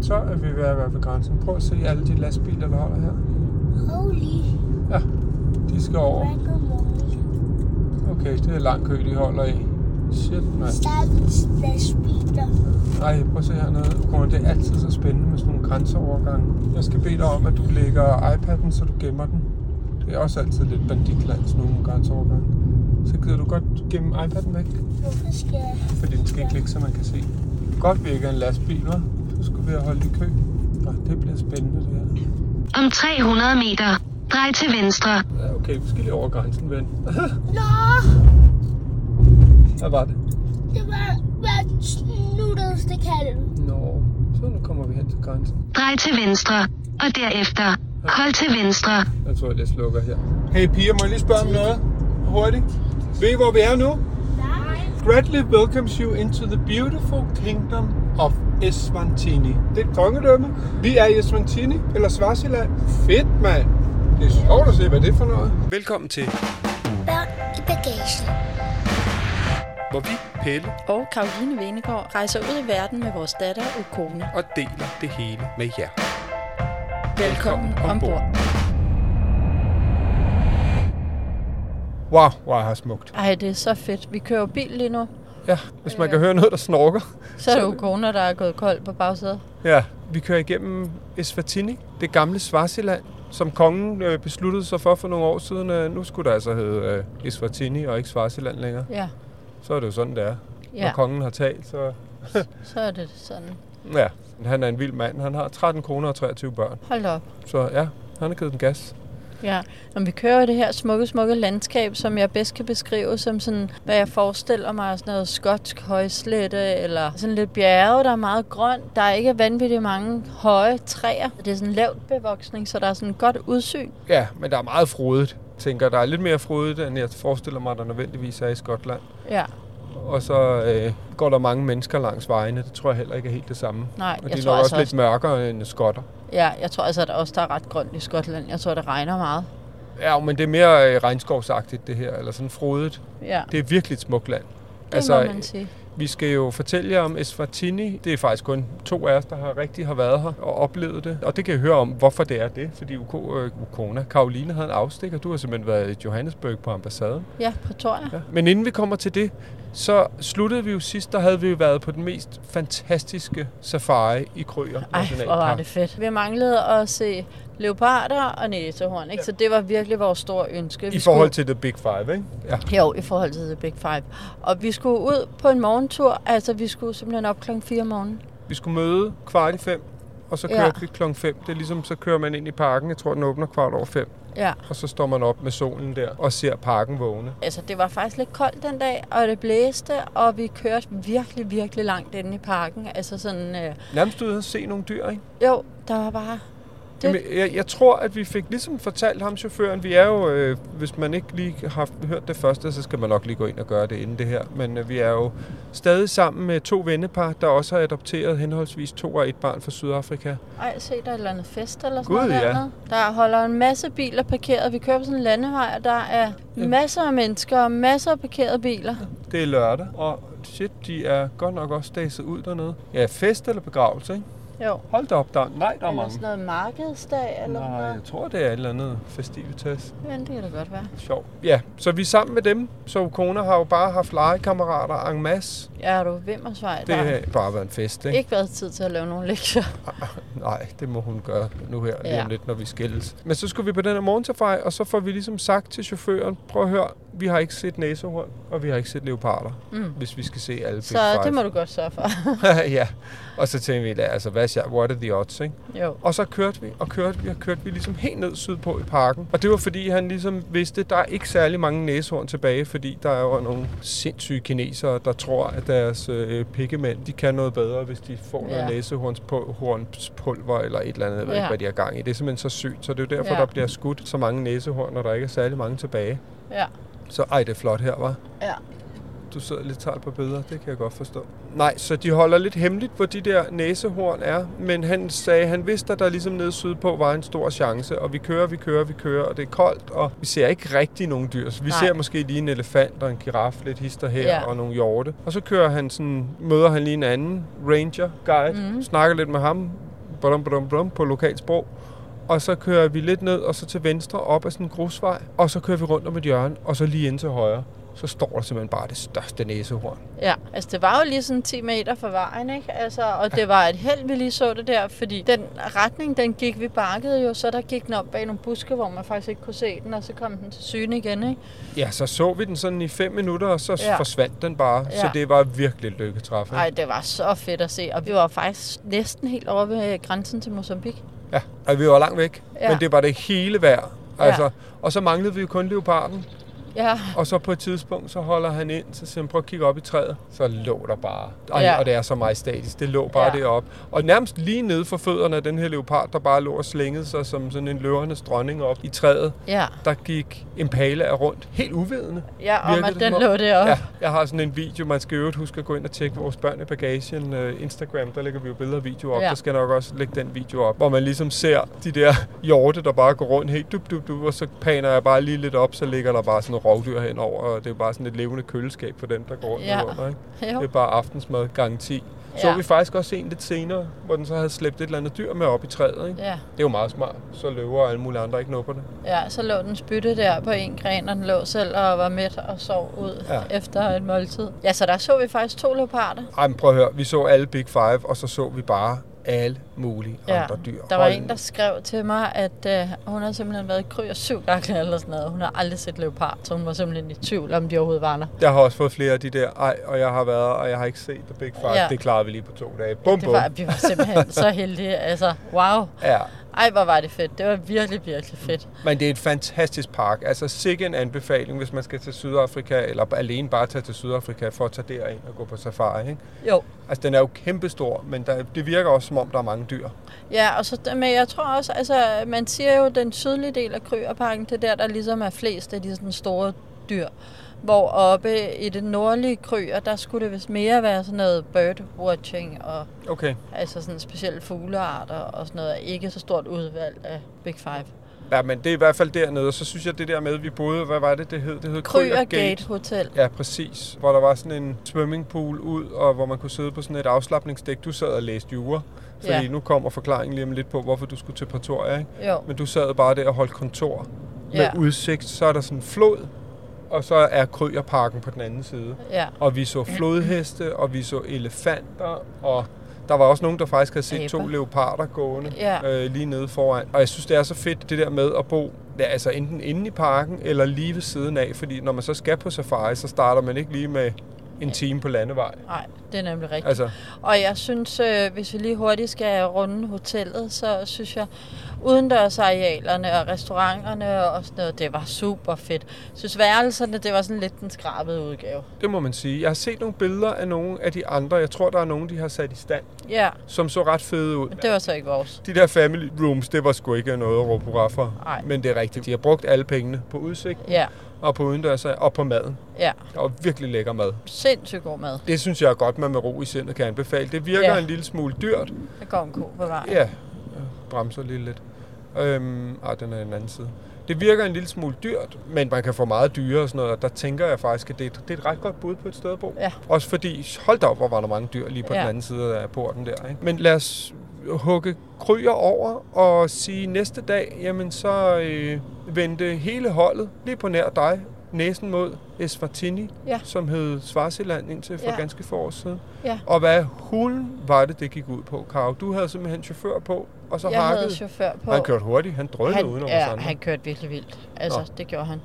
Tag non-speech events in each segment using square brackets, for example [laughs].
Så er vi ved at være ved grænsen. Prøv at se alle de lastbiler, der holder her. Holy Ja, de skal over. Okay, det er lang kø, de holder i. Shit, mand. Stakkels lastbiler. Ej, prøv at se hernede. Ukone, det er altid så spændende med sådan nogle grænseovergange. Jeg skal bede dig om, at du lægger iPad'en, så du gemmer den. Det er også altid lidt banditland, sådan nogle grænseovergange. Så gider du godt gemme iPad'en væk, Hvorfor skal jeg? fordi den skal ikke ligge, så man kan se. Godt, vi ikke er en lastbil, hva'? Så skulle vi have holdt i kø. Nå, det bliver spændende, det her. Om 300 meter, drej til venstre. Ja, okay, vi skal lige over grænsen, ven. [laughs] Nå, Hvad var det? det var verdens nuttigste kalv. Nå, så nu kommer vi hen til grænsen. Drej til venstre, og derefter hold til venstre. Jeg tror, jeg slukker her. Hey piger, må jeg lige spørge om noget? Hurtigt. Ved I, hvor vi er nu? Gratly welcomes you into the beautiful kingdom of Eswatini. Det er et kongedømme. Vi er i Eswatini, eller Swaziland. Fedt, mand. Det er sjovt at se, hvad det er for noget. Velkommen til, Børn i bagagen. hvor vi, Pelle, og Karoline Venegård rejser ud i verden med vores datter Ukone. og deler det hele med jer. Velkommen ombord. Wow, wow, har smukt. Ej, det er så fedt. Vi kører jo bil lige nu. Ja, hvis man kan høre noget, der snorker. Så er det Ukone, der er gået kold på bagsædet. Ja, vi kører igennem Eswatini, det gamle Swaziland, som kongen øh, besluttede sig for for nogle år siden. Øh, nu skulle der altså hedde øh, Eswatini og ikke Swaziland længere. Ja, Så er det jo sådan, det er. Når ja. kongen har talt, så... [laughs] så er det sådan. Ja, han er en vild mand. Han har 13 koner og 23 børn. Hold op. Så ja, han har givet den gas. Ja, når vi kører det her smukke, smukke landskab, som jeg bedst kan beskrive som sådan, hvad jeg forestiller mig, sådan noget skotsk højslette, eller sådan lidt bjerge, der er meget grønt. Der er ikke vanvittigt mange høje træer. Det er sådan lavt bevoksning, så der er sådan godt udsyn. Ja, men der er meget frodigt. Tænker, der er lidt mere frodigt, end jeg forestiller mig, der nødvendigvis er i Skotland. Ja, Og så øh, går der mange mennesker langs vejene. Det tror jeg heller ikke er helt det samme. nej, Og jeg de er nok altså også lidt også, mørkere end skotter. ja, jeg tror altså, at der også der er ret grønt i Skotland. Jeg tror, det regner meget. Ja, men det er mere øh, regnskovsagtigt det her, eller sådan frodigt. Ja, Det er virkelig et smukt land. det altså, må man sige. Vi skal jo fortælle jer om Eswatini. Det er faktisk kun to af os, der har rigtig har været her og oplevet det. Og det kan I høre om, hvorfor det er det. Fordi UK, øh, Ukona, Karoline havde en afstikker. Du har simpelthen været i Johannesburg på ambassaden. Ja, på Toria. Ja. Men inden vi kommer til det, så sluttede vi jo sidst, der havde vi jo været på den mest fantastiske safari i Krøger Ej, hvor var det fedt. Vi manglede at se leoparder og næsehorn, ikke? Så det var virkelig vores store ønske. I Vi forhold til The Big Five, ikke? Ja. Skulle, jo, i forhold til The Big Five. Og vi skulle ud på en morgentur. Altså, vi skulle simpelthen op klokken 4 om morgenen. Vi skulle møde kvart i fem, og så Ja. kørte vi klokken 5. Det er ligesom, så kører man ind i parken. Jeg tror, den åbner kvart over 5. Ja, Og så står man op med solen der og ser parken vågne. altså det var faktisk lidt koldt den dag, og det blæste, og vi kørte virkelig, virkelig langt inde i parken. Altså sådan, øh, Nærmest ude at se nogle dyr, ikke? jo, der var bare... Det, Jamen, jeg, jeg tror, at vi fik ligesom fortalt ham, chaufføren, vi er jo, øh, hvis man ikke lige har hørt det første, så skal man nok lige gå ind og gøre det inden det her. Men øh, vi er jo stadig sammen med to vennepar, der også har adopteret henholdsvis to og et barn fra Sydafrika. ej, se, der er et eller andet fest eller sådan noget ja. Der holder en masse biler parkeret. Vi kører på sådan en landevej, og der er Ja. masser af mennesker og masser af parkerede biler. Det er lørdag, og shit, de er godt nok også staset ud dernede. Ja, fest eller begravelse, ikke? Jo. Hold da op, der, nej, der er Eller mange. sådan noget markedsdag eller Nej, noget. jeg tror, det er et eller andet festivitas. Ja, det kan da godt være. Sjov. Ja, så vi er sammen med dem. Så Kona har jo bare haft legekammerater en masse. Ja, er du Vimmersvej? Det har bare været en fest, ikke? ikke været tid til at lave nogle lektier. [laughs] Nej, det må hun gøre nu her, lige Ja. om lidt, når vi skilles. Men så skulle vi på den her morgensafari, og så får vi ligesom sagt til chaufføren, prøv at høre, vi har ikke set næsehorn, og vi har ikke set leoparder, Mm. hvis vi skal se alle Big Så Five. det må du godt sørge for. [laughs] ja, og så tænkte vi, altså, hvad er, what are the odds, ikke? jo. Og så kørte vi, og kørte vi, og kørte vi ligesom helt ned sydpå i parken. Og det var fordi, han ligesom vidste, at der er ikke særlig mange næsehorn tilbage, fordi der er jo nogle sindssyge kinesere, der tror, at deres øh, pikkemænd, de kan noget bedre, hvis de får ja. Noget næsehornspulver eller et eller andet. Ja. ikke, hvad de har gang i. Det er simpelthen så sygt, så det er jo derfor, Ja. der bliver skudt så mange næsehorn, når der ikke er særlig mange tilbage. Ja. Så ej, det er flot her, var. Ja. Du sidder lidt talt på billeder, det kan jeg godt forstå. Nej, så de holder lidt hemmeligt, hvor de der næsehorn er, men han sagde, han vidste, at der ligesom nede sydpå var en stor chance, og vi kører, vi kører, vi kører, og det er koldt, og vi ser ikke rigtig nogen dyr. Så vi Nej. ser måske lige en elefant og en giraf, lidt hister her, Ja. og nogle hjorte. Og så kører han sådan, møder han lige en anden ranger guide, mm. snakker lidt med ham, brum, brum, brum, på lokalt sprog. Og så kører vi lidt ned, og så til venstre op ad sådan en grusvej. Og så kører vi rundt om et hjørne, og så lige ind til højre. Så står der simpelthen bare det største næsehorn. Ja, altså det var jo lige sådan 10 meter fra vejen, ikke? Altså, og det var et held, vi lige så det der, fordi den retning, den gik, vi bakkede jo, så der gik den op bag nogle buske, hvor man faktisk ikke kunne se den, og så kom den til syne igen, ikke? Ja, så så vi den sådan i fem minutter, og så Ja. ja. forsvandt den bare. Ja. Så Ja. det var virkelig et lykketræf. ikke? Ej, det var så fedt at se, og vi var faktisk næsten helt oppe ved grænsen til Mozambique. Ja, og vi var langt væk, Ja. ja. men det var det hele værd. Ja. Altså, Og så manglede vi jo kun leoparden. Ja, Og så på et tidspunkt, så holder han ind, så siger han, prøv at kigge op i træet. Så lå der bare, og, Ja. og det er så majestætisk, det lå bare Ja. deroppe. Og nærmest lige nede for fødderne af den her leopard, der bare lå og slængede sig som sådan en løvernes dronning op i træet, ja. der gik Impala rundt, helt uvidende. Ja, om Virkede at den lå deroppe. Ja, jeg har sådan en video, man skal øvrigt huske at gå ind og tjekke vores børn i bagagen. Uh, Instagram, der lægger vi jo billeder og videoer op. Ja. Der skal nok også lægge den video op, hvor man ligesom ser de der hjorte, der bare går rundt helt dub, dub, dub, og så paner jeg bare lige lidt op, så ligger der bare sådan rovdyr henover, og det er bare sådan et levende køleskab for dem, der går rundt Ja. under, ikke? [laughs] Jo. Det er bare aftensmad garanti. Så Ja. vi faktisk også en lidt senere, hvor den så havde slæbt et eller andet dyr med op i træet. Ikke? Ja, Det er jo meget smart, så løver og alle mulige andre ikke nupper det. ja, så lå den spytte der på en gren, og den lå selv og var mæt og sov ud ja. Efter et måltid. Ja, så der så vi faktisk to leoparder. Ej, men prøv at høre, vi så alle Big Five, og så så vi bare alle mulige Ja, andre dyr. Der var Hold en, der skrev til mig, at øh, hun har simpelthen været i kryer syv gange eller sådan noget. Hun har aldrig set leopard, så hun var simpelthen i tvivl om, de overhovedet var der. Jeg har også fået flere af de der, ej, og jeg har været, og jeg har ikke set The Big Five. Ja. Ja. Det klarede vi lige på to dage. Bum, Det bum. var, vi var simpelthen så [laughs] heldige. Altså, wow. Ja, Ej, hvor var det fedt. Det var virkelig, virkelig fedt. men det er et fantastisk park. Altså sikke en anbefaling, hvis man skal til Sydafrika, eller alene bare tage til Sydafrika for at tage derind og gå på safari. Ikke? Jo. Altså, den er jo kæmpestor, men der, det virker også, som om der er mange dyr. Ja, og så, men jeg tror også, altså, man siger jo, den sydlige del af Krygerparken, det er der, der ligesom er flest af de sådan store dyr. Hvor oppe i det nordlige Kryer, der skulle det vist mere være sådan noget birdwatching og Okay. altså sådan specielle fuglearter og sådan noget. Ikke så stort udvalg af Big Five. Ja, men det er i hvert fald dernede, og så synes jeg, det der med, at vi boede, hvad var det, det hed? Det hed Kryer Gate Hotel. Ja, præcis. Hvor der var sådan en swimmingpool ud, og hvor man kunne sidde på sådan et afslappningsdæk. Du sad og læste jura, fordi Ja. ja. nu kommer forklaringen lige om lidt på, hvorfor du skulle til Pretoria, ikke? Jo, Men du sad bare der og holdt kontor med Ja. udsigt. Så er der sådan en flod, og så er Krøgerparken på den anden side. ja. Og vi så flodheste, og vi så elefanter, og der var også nogen, der faktisk havde set to Aber. leoparder gående Ja. øh, lige nede foran. Og jeg synes, det er så fedt, det der med at bo ja, altså enten inde i parken, eller lige ved siden af. Fordi når man så skal på safari, så starter man ikke lige med en time på landevej. Nej, det er nemlig rigtigt. Altså, Og jeg synes, øh, hvis vi lige hurtigt skal runde hotellet, så synes jeg, udendørsarealerne og restauranterne og sådan noget, det var super fedt. Jeg synes, værelserne, det var sådan lidt den skrabede udgave. det må man sige. Jeg har set nogle billeder af nogle af de andre. Jeg tror, der er nogle, de har sat i stand, Ja, som så ret fede ud. men det var så ikke vores. De der family rooms, det var sgu ikke noget at råbe hurra for. Nej. Men det er rigtigt. De har brugt alle pengene på udsigt Ja, og på udendørs og på maden. ja. Og virkelig lækker mad. Sindssygt god mad. Det synes jeg er godt, man med ro i sindet kan anbefale. Det virker Ja. en lille smule dyrt. Der går en ko på vejen. Ja, bremser lige lidt. Øhm, ah, den er en anden side. Det virker en lille smule dyrt, men man kan få meget dyre og sådan noget. Og der tænker jeg faktisk, at det er, et, det er et ret godt bud på et sted at bo. Ja. Også fordi, hold da op, hvor var der mange dyr lige på Ja. den anden side af porten der. Ikke? Men lad os hugge kryer over og sige næste dag, jamen så øh, vendte hele holdet lige på nær dig næsen mod Eswatini, Ja. som hed Swaziland indtil for Ja. ganske få år siden. Ja. Og hvad hulen var det, det gik ud på, Karo? Du havde simpelthen chauffør på, og så Jeg havde hakkede. chauffør på. Han kørte hurtigt, han drønede han, udenom os ja, andre. han kørte virkelig vildt. Altså, Nå. det gjorde han.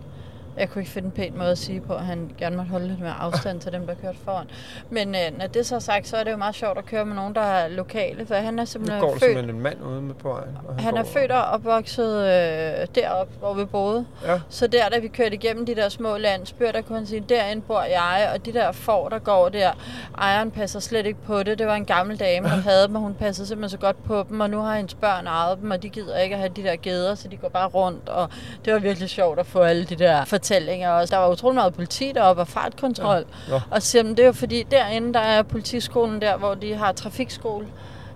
Jeg kunne ikke finde en pæn måde at sige på, at han gerne måtte holde lidt mere afstand til dem, der kørte foran. Men øh, når det så er sagt, så er det jo meget sjovt at køre med nogen, der er lokale, for han er Nu simpelthen går der født... simpelthen en mand ude med på vejen. og Han er går- født og opvokset øh, deroppe, hvor vi boede. Ja. Så der, da vi kørte igennem de der små landsbyer, der kunne han sige, derinde bor jeg, og de der får, der går der, ejeren passer slet ikke på det. Det var en gammel dame, der [laughs] havde dem, og hun passede simpelthen så godt på dem, og nu har hendes børn ejet dem, og de gider ikke at have de der geder, så de går bare rundt, og det var virkelig sjovt at få alle de der fortællinger også. Der var utrolig meget politi deroppe og fartkontrol, Nå. og så siger, de, det er jo fordi, derinde der er politiskolen der, hvor de har trafikskole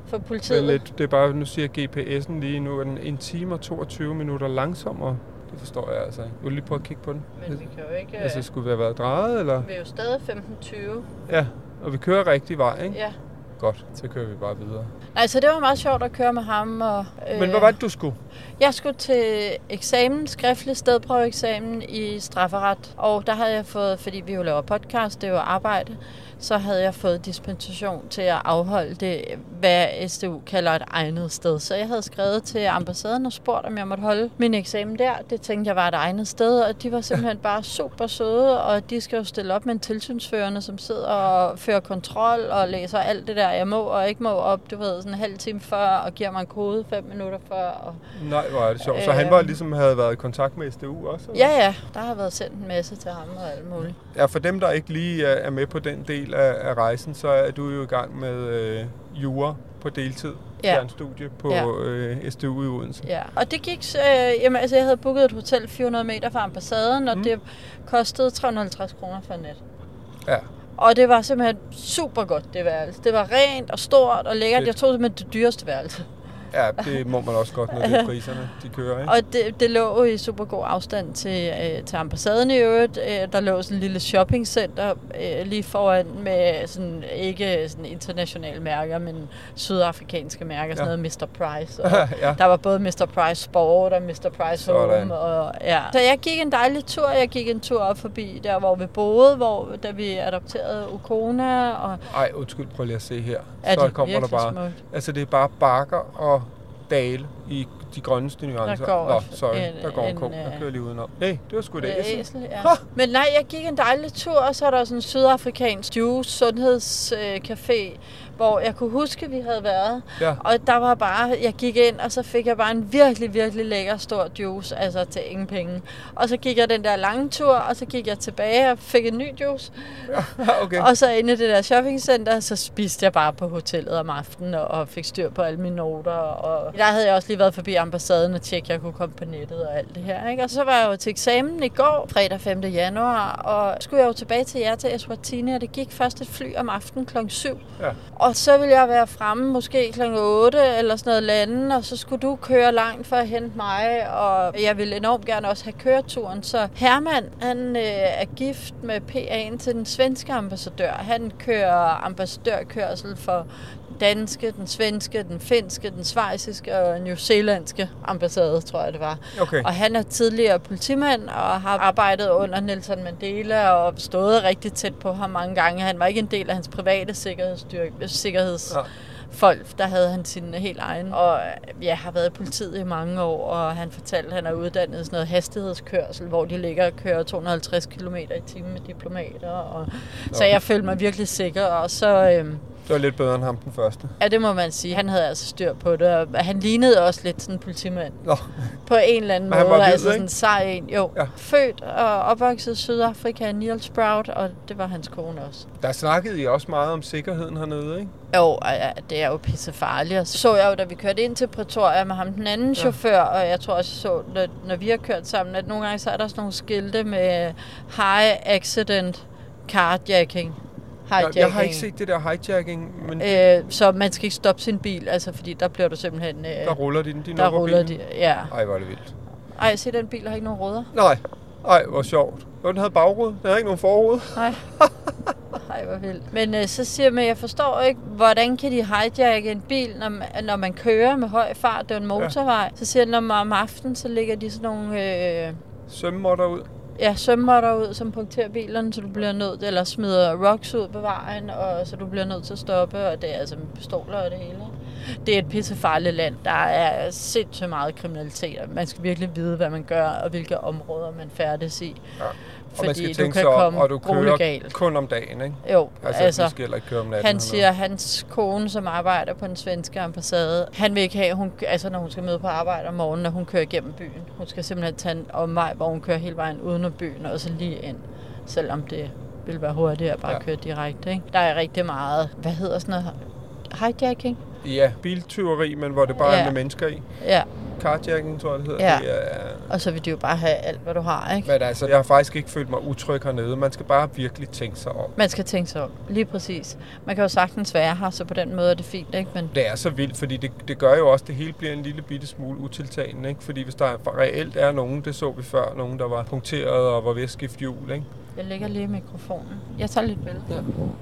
for politiet. Men lidt, det er bare, nu siger GPS'en lige nu, at den en time og 22 minutter langsommere. Det forstår jeg altså ikke. Vil du lige prøve at kigge på den? Men vi kan jo ikke... Altså, skulle vi have været drejet, eller? Vi er jo stadig 15-20. Ja, og vi kører rigtig vej, ikke? Ja. Godt, så kører vi bare videre. Altså, det var meget sjovt at køre med ham. Og, øh, Men hvad var det, du skulle? Jeg skulle til eksamen, skriftlig stedprøveeksamen i strafferet. Og der havde jeg fået, fordi vi jo laver podcast, det er jo arbejde, så havde jeg fået dispensation til at afholde det, hvad SDU kalder et egnet sted. Så jeg havde skrevet til ambassaden og spurgt, om jeg måtte holde min eksamen der. Det tænkte jeg var et egnet sted, og de var simpelthen bare super søde, og de skal jo stille op med en tilsynsførende, som sidder og fører kontrol og læser alt det der, jeg må og ikke må op, du ved, sådan en halv time før, og giver mig en kode fem minutter før. Og Nej, hvor er det sjovt. Så han var Øhm. ligesom havde været i kontakt med SDU også? eller? Ja, ja. Der har været sendt en masse til ham og alt muligt. Ja, for dem, der ikke lige er med på den del af, af rejsen, så er du jo i gang med øh, jura på deltid. Ja. Fjernstudie på Ja. øh, SDU i Odense. Ja. Og det gik... Øh, jamen, altså, jeg havde booket et hotel 400 meter fra ambassaden, og Mm. det kostede 350 kroner for en nat. Ja. Og det var simpelthen super godt, det værelse. Det var rent og stort og lækkert. Fedt. Jeg tog simpelthen det dyreste værelse. Ja, det må man også godt, når det er priserne, de kører. Ikke? Og det, det lå i super god afstand til, øh, til ambassaden i øvrigt. Øh, der lå sådan en lille shoppingcenter øh, lige foran med sådan, ikke sådan internationale mærker, men sydafrikanske mærker, sådan Ja. noget Mr. Price. [laughs] Og ja. der var både Mr. Price Sport og Mr. Price Sådan. Home. Og, ja. Så jeg gik en dejlig tur. Jeg gik en tur op forbi der, hvor vi boede, hvor, da vi adopterede Ukona. Og, Ej, undskyld, prøv lige at se her. Ja, så det er kommer der bare... smukt. Altså, det er bare bakker og dale i de grønneste nuancer. går Nå, sorry, en- der går en, en, ko. Jeg øh, kører lige udenom. Nej, det var sgu det Øh, æsel. æsel, ja. Men nej, jeg gik en dejlig tur, og så er der sådan en sydafrikansk juice sundhedscafé, hvor jeg kunne huske, at vi havde været. Ja. Og der var bare, jeg gik ind, og så fik jeg bare en virkelig, virkelig lækker stor juice, altså til ingen penge. Og så gik jeg den der lange tur, og så gik jeg tilbage og fik en ny juice. [laughs] okay. Og så inde i det der shoppingcenter, så spiste jeg bare på hotellet om aftenen og fik styr på alle mine noter. Og der havde jeg også lige været forbi ambassaden og tjekke, at jeg kunne komme på nettet og alt det her. Ikke? Og så var jeg jo til eksamen i går, fredag 5. januar, og skulle jeg jo tilbage til jer til Eswatini, og det gik først et fly om aftenen kl. 7. Ja. Og så ville jeg være fremme måske kl. 8 eller sådan noget lande, og så skulle du køre langt for at hente mig, og jeg ville enormt gerne også have køreturen. Så Herman, han øh, er gift med PA'en til den svenske ambassadør. Han kører ambassadørkørsel for danske, den svenske, den finske, den svejsiske og new zealandske ambassade, tror jeg det var. Okay. Og han er tidligere politimand og har arbejdet under Nelson Mandela og stået rigtig tæt på ham mange gange. Han var ikke en del af hans private sikkerhedsstyrke, sikkerheds Ja. folk, der havde han sin helt egen. Og ja, har været i politiet i mange år, og han fortalte, at han er uddannet sådan noget hastighedskørsel, hvor de ligger og kører 250 km i timen med diplomater. Og, så jeg følte mig virkelig sikker, og så... Øhm, Det var lidt bedre end ham den første. Ja, det må man sige. Han havde altså styr på det, og han lignede også lidt sådan en politimand. Nå. På en eller anden Men måde. var hvid, altså sådan en sej en. Jo. Ja. Født og opvokset i Sydafrika, Neil Sprout, og det var hans kone også. Der snakkede I også meget om sikkerheden hernede, ikke? Jo, ja, det er jo pissefarligt. Så så jeg jo, da vi kørte ind til Pretoria med ham, den anden ja. chauffør, og jeg tror også, jeg så, når, når vi har kørt sammen, at nogle gange så er der sådan nogle skilte med high accident carjacking. Jeg, jeg har ikke set det der hijacking, men Øh, så man skal ikke stoppe sin bil, altså fordi der bliver du simpelthen... Øh, der ruller de, de der ruller bilen. de, ja. Ej, hvor er det vildt. Ej, se, den bil har ikke nogen ruder. Nej. Ej, hvor sjovt. Jo, den havde bagrude. Den havde ikke nogen forrude. [laughs] Nej. Ej, hvor vildt. Men øh, så siger man, jeg forstår ikke, hvordan kan de hijacke en bil, når man, når man kører med høj fart, det er en motorvej. Ja. Så siger man om aftenen, så ligger de sådan nogle... Øh, Sømmer derud ja, sømmer ud, som punkterer bilerne, så du bliver nødt eller smider rocks ud på vejen, og så du bliver nødt til at stoppe, og det er altså med pistoler og det hele. Det er et pissefarligt land. Der er sindssygt meget kriminalitet, og man skal virkelig vide, hvad man gør, og hvilke områder man færdes i. Ja. Og Fordi du kan om, komme og du kører galt. kun om dagen, ikke? Jo, Altså, altså skal ikke køre om natten. han siger, at hans kone, som arbejder på den svenske ambassade, han vil ikke have, hun, altså når hun skal møde på arbejde om morgenen, at hun kører igennem byen. Hun skal simpelthen tage en omvej, hvor hun kører hele vejen uden om byen, og så lige ind. Selvom det vil være hurtigere at bare Ja. køre direkte. Ikke? Der er rigtig meget, hvad hedder sådan noget, hijacking? Ja, biltyveri, men hvor det bare er Ja. med mennesker i. Ja, Carjacking, tror jeg, det hedder. Ja. Det er, og så vil de jo bare have alt, hvad du har, ikke? men altså, jeg har faktisk ikke følt mig utryg hernede. Man skal bare virkelig tænke sig om. Man skal tænke sig om, lige præcis. Man kan jo sagtens være her, så på den måde er det fint, ikke? Men Det er så vildt, fordi det, det gør jo også, at det hele bliver en lille bitte smule utiltagende. Ikke? Fordi hvis der reelt er nogen, det så vi før, nogen der var punkteret og var ved at skifte hjul. Ikke? Jeg lægger lige mikrofonen. Jeg tager lidt billede. Ja.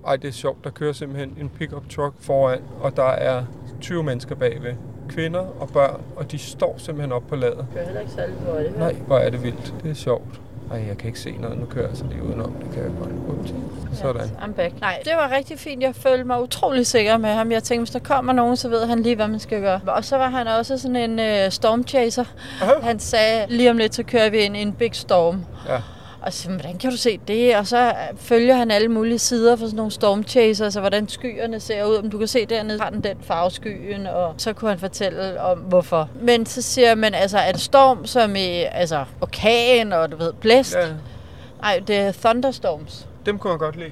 Ej, det er sjovt. Der kører simpelthen en pickup truck foran, og der er 20 mennesker bagved. Kvinder og børn, og de står simpelthen op på ladet. kører heller ikke særlig hurtigt. Nej, hvor er det vildt. Det er sjovt. Ej, jeg kan ikke se noget. Nu kører jeg så lige udenom. Det kan jeg godt gå til. Sådan. I'm back. Nej, det var rigtig fint. Jeg følte mig utrolig sikker med ham. Jeg tænkte, hvis der kommer nogen, så ved han lige, hvad man skal gøre. Og så var han også sådan en uh, stormchaser. Han sagde, lige om lidt, så kører vi ind i en big storm. Ja. Og så, hvordan kan du se det? Og så øh, følger han alle mulige sider for sådan nogle stormchaser, så hvordan skyerne ser ud. Om du kan se dernede, har den den farveskyen, og så kunne han fortælle om, hvorfor. Men så siger man, altså, det storm som i altså, orkan og du ved, blæst? ja. Nej, det er thunderstorms. Dem kunne jeg godt lide.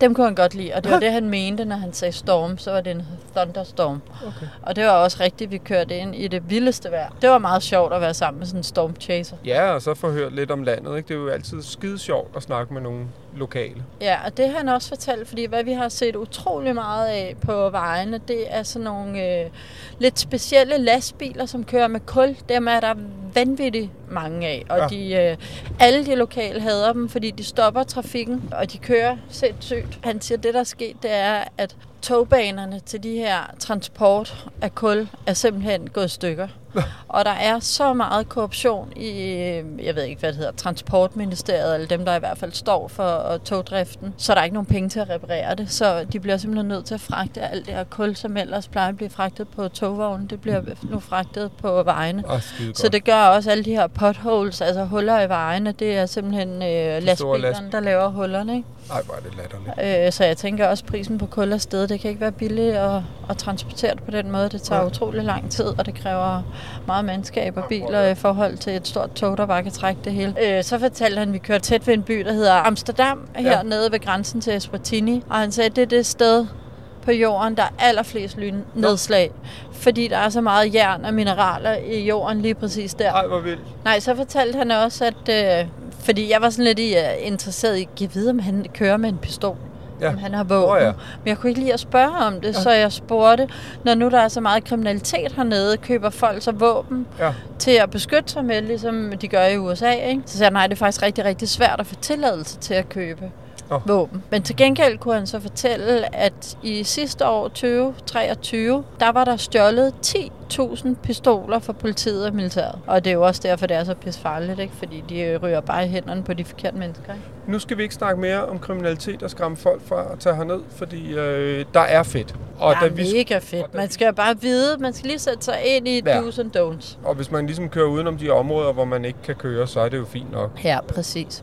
Dem kunne han godt lide, og det var det, han mente, når han sagde storm, så var det en thunderstorm. Okay. Og det var også rigtigt, vi kørte ind i det vildeste vejr. Det var meget sjovt at være sammen med sådan en stormchaser. Ja, og så få hørt lidt om landet. Ikke? Det er jo altid skide sjovt at snakke med nogle lokale. Ja, og det har han også fortalt, fordi hvad vi har set utrolig meget af på vejene, det er sådan nogle øh, lidt specielle lastbiler, som kører med kul. Dem er der vanvittigt mange af, og Ja. de, øh, alle de lokale hader dem, fordi de stopper trafikken, og de kører sindssygt. Han siger, at det der er sket, det er, at togbanerne til de her transport af kul er simpelthen gået stykker. [laughs] Og der er så meget korruption i, øh, jeg ved ikke, hvad det hedder, Transportministeriet, eller dem, der i hvert fald står for øh, togdriften. Så er der ikke nogen penge til at reparere det. Så de bliver simpelthen nødt til at fragte alt det her kul, som ellers plejer at blive fragtet på togvognen. Det bliver nu fragtet på vejene. Så det gør også alle de her potholes, altså huller i vejene, det er simpelthen øh, lastbilerne, lastbiler. der laver hullerne. Ikke? Ej, hvor er det latterligt. Øh, så jeg tænker også, prisen på kul er sted. Det kan ikke være billigt at, at transportere det på den måde. Det tager Ja. utrolig lang tid, og det kræver meget mandskab og biler i forhold til et stort tog, der bare kan trække det hele. Øh, så fortalte han, at vi kørte tæt ved en by, der hedder Amsterdam, hernede ved grænsen til Eswatini. Og han sagde, at det er det sted på jorden, der er allerflest lynnedslag. Fordi der er så meget jern og mineraler i jorden lige præcis der. Ej, hvor vildt. Nej, så fortalte han også, at... Øh, fordi jeg var sådan lidt i, uh, interesseret i, at vide, om han kører med en pistol. Ja. Om han har våben. Åh, ja. Men jeg kunne ikke lide at spørge om det, så jeg spurgte, når nu der er så meget kriminalitet hernede, køber folk så våben Ja. til at beskytte sig med, ligesom de gør i USA. Ikke? Så sagde jeg, nej, det er faktisk rigtig, rigtig svært at få tilladelse til at købe Nå. våben. Men til gengæld kunne han så fortælle, at i sidste år, 2023, der var der stjålet 10.000 pistoler fra politiet og militæret. Og det er jo også derfor, det er så pisfarligt, ikke? fordi de ryger bare i hænderne på de forkerte mennesker. Ikke? Nu skal vi ikke snakke mere om kriminalitet og skræmme folk fra at tage herned, fordi øh, der er fedt. Og, det er vi, mega fedt. Man skal bare vide, man skal lige sætte sig ind i Ja. do's and don'ts. og hvis man ligesom kører udenom de områder, hvor man ikke kan køre, så er det jo fint nok. Ja, præcis.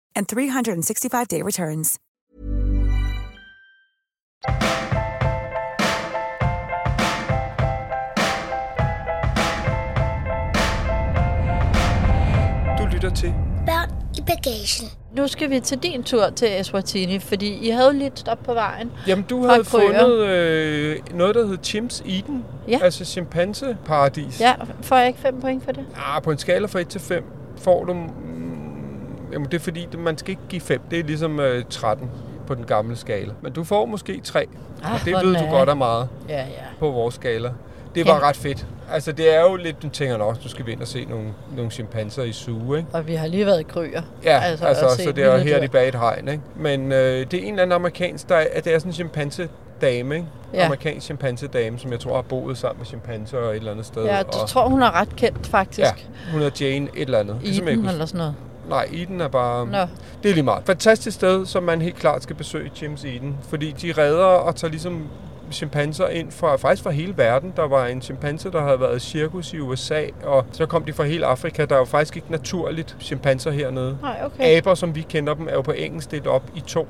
and 365-day returns. Du lytter til. Børn i bagagen. Nu skal vi til din tur til Eswatini, fordi I havde lidt stop på vejen. Jamen, du havde Krøger. fundet øh, noget, der hed Chimps Eden. Ja. Altså chimpanseparadis. Ja, får jeg ikke fem point for det? Ah, på en skala fra 1 til 5 får du... Jamen, det er fordi, man skal ikke give 5. Det er ligesom øh, 13 på den gamle skala. Men du får måske 3. Ah, og det ved du godt er meget Ja, ja. på vores skala. Det var ret fedt. Altså, det er jo lidt, du tænker nok, du skal ind og se nogle, nogle chimpanser i zoo, ikke? Og vi har lige været i Krøger. Ja, altså, altså så det er her, de bag et hegn, ikke? Men øh, det er en eller anden amerikansk, der er, det er sådan en chimpanse-dame, ikke? Ja. Amerikansk chimpanse-dame, som jeg tror har boet sammen med chimpanser et eller andet sted. Ja, og, jeg tror, hun er ret kendt, faktisk. ja, hun hedder Jane et eller andet. Eden huske. eller sådan noget. Nej, Eden er bare... Nå. Det er lige meget. Fantastisk sted, som man helt klart skal besøge, Chimps Eden. Fordi de redder og tager ligesom chimpanser ind fra, faktisk fra hele verden. Der var en chimpanse, der havde været i cirkus i USA, og så kom de fra hele Afrika. Der er jo faktisk ikke naturligt chimpanser hernede. Nej, okay. Aber, som vi kender dem, er jo på engelsk delt op i to.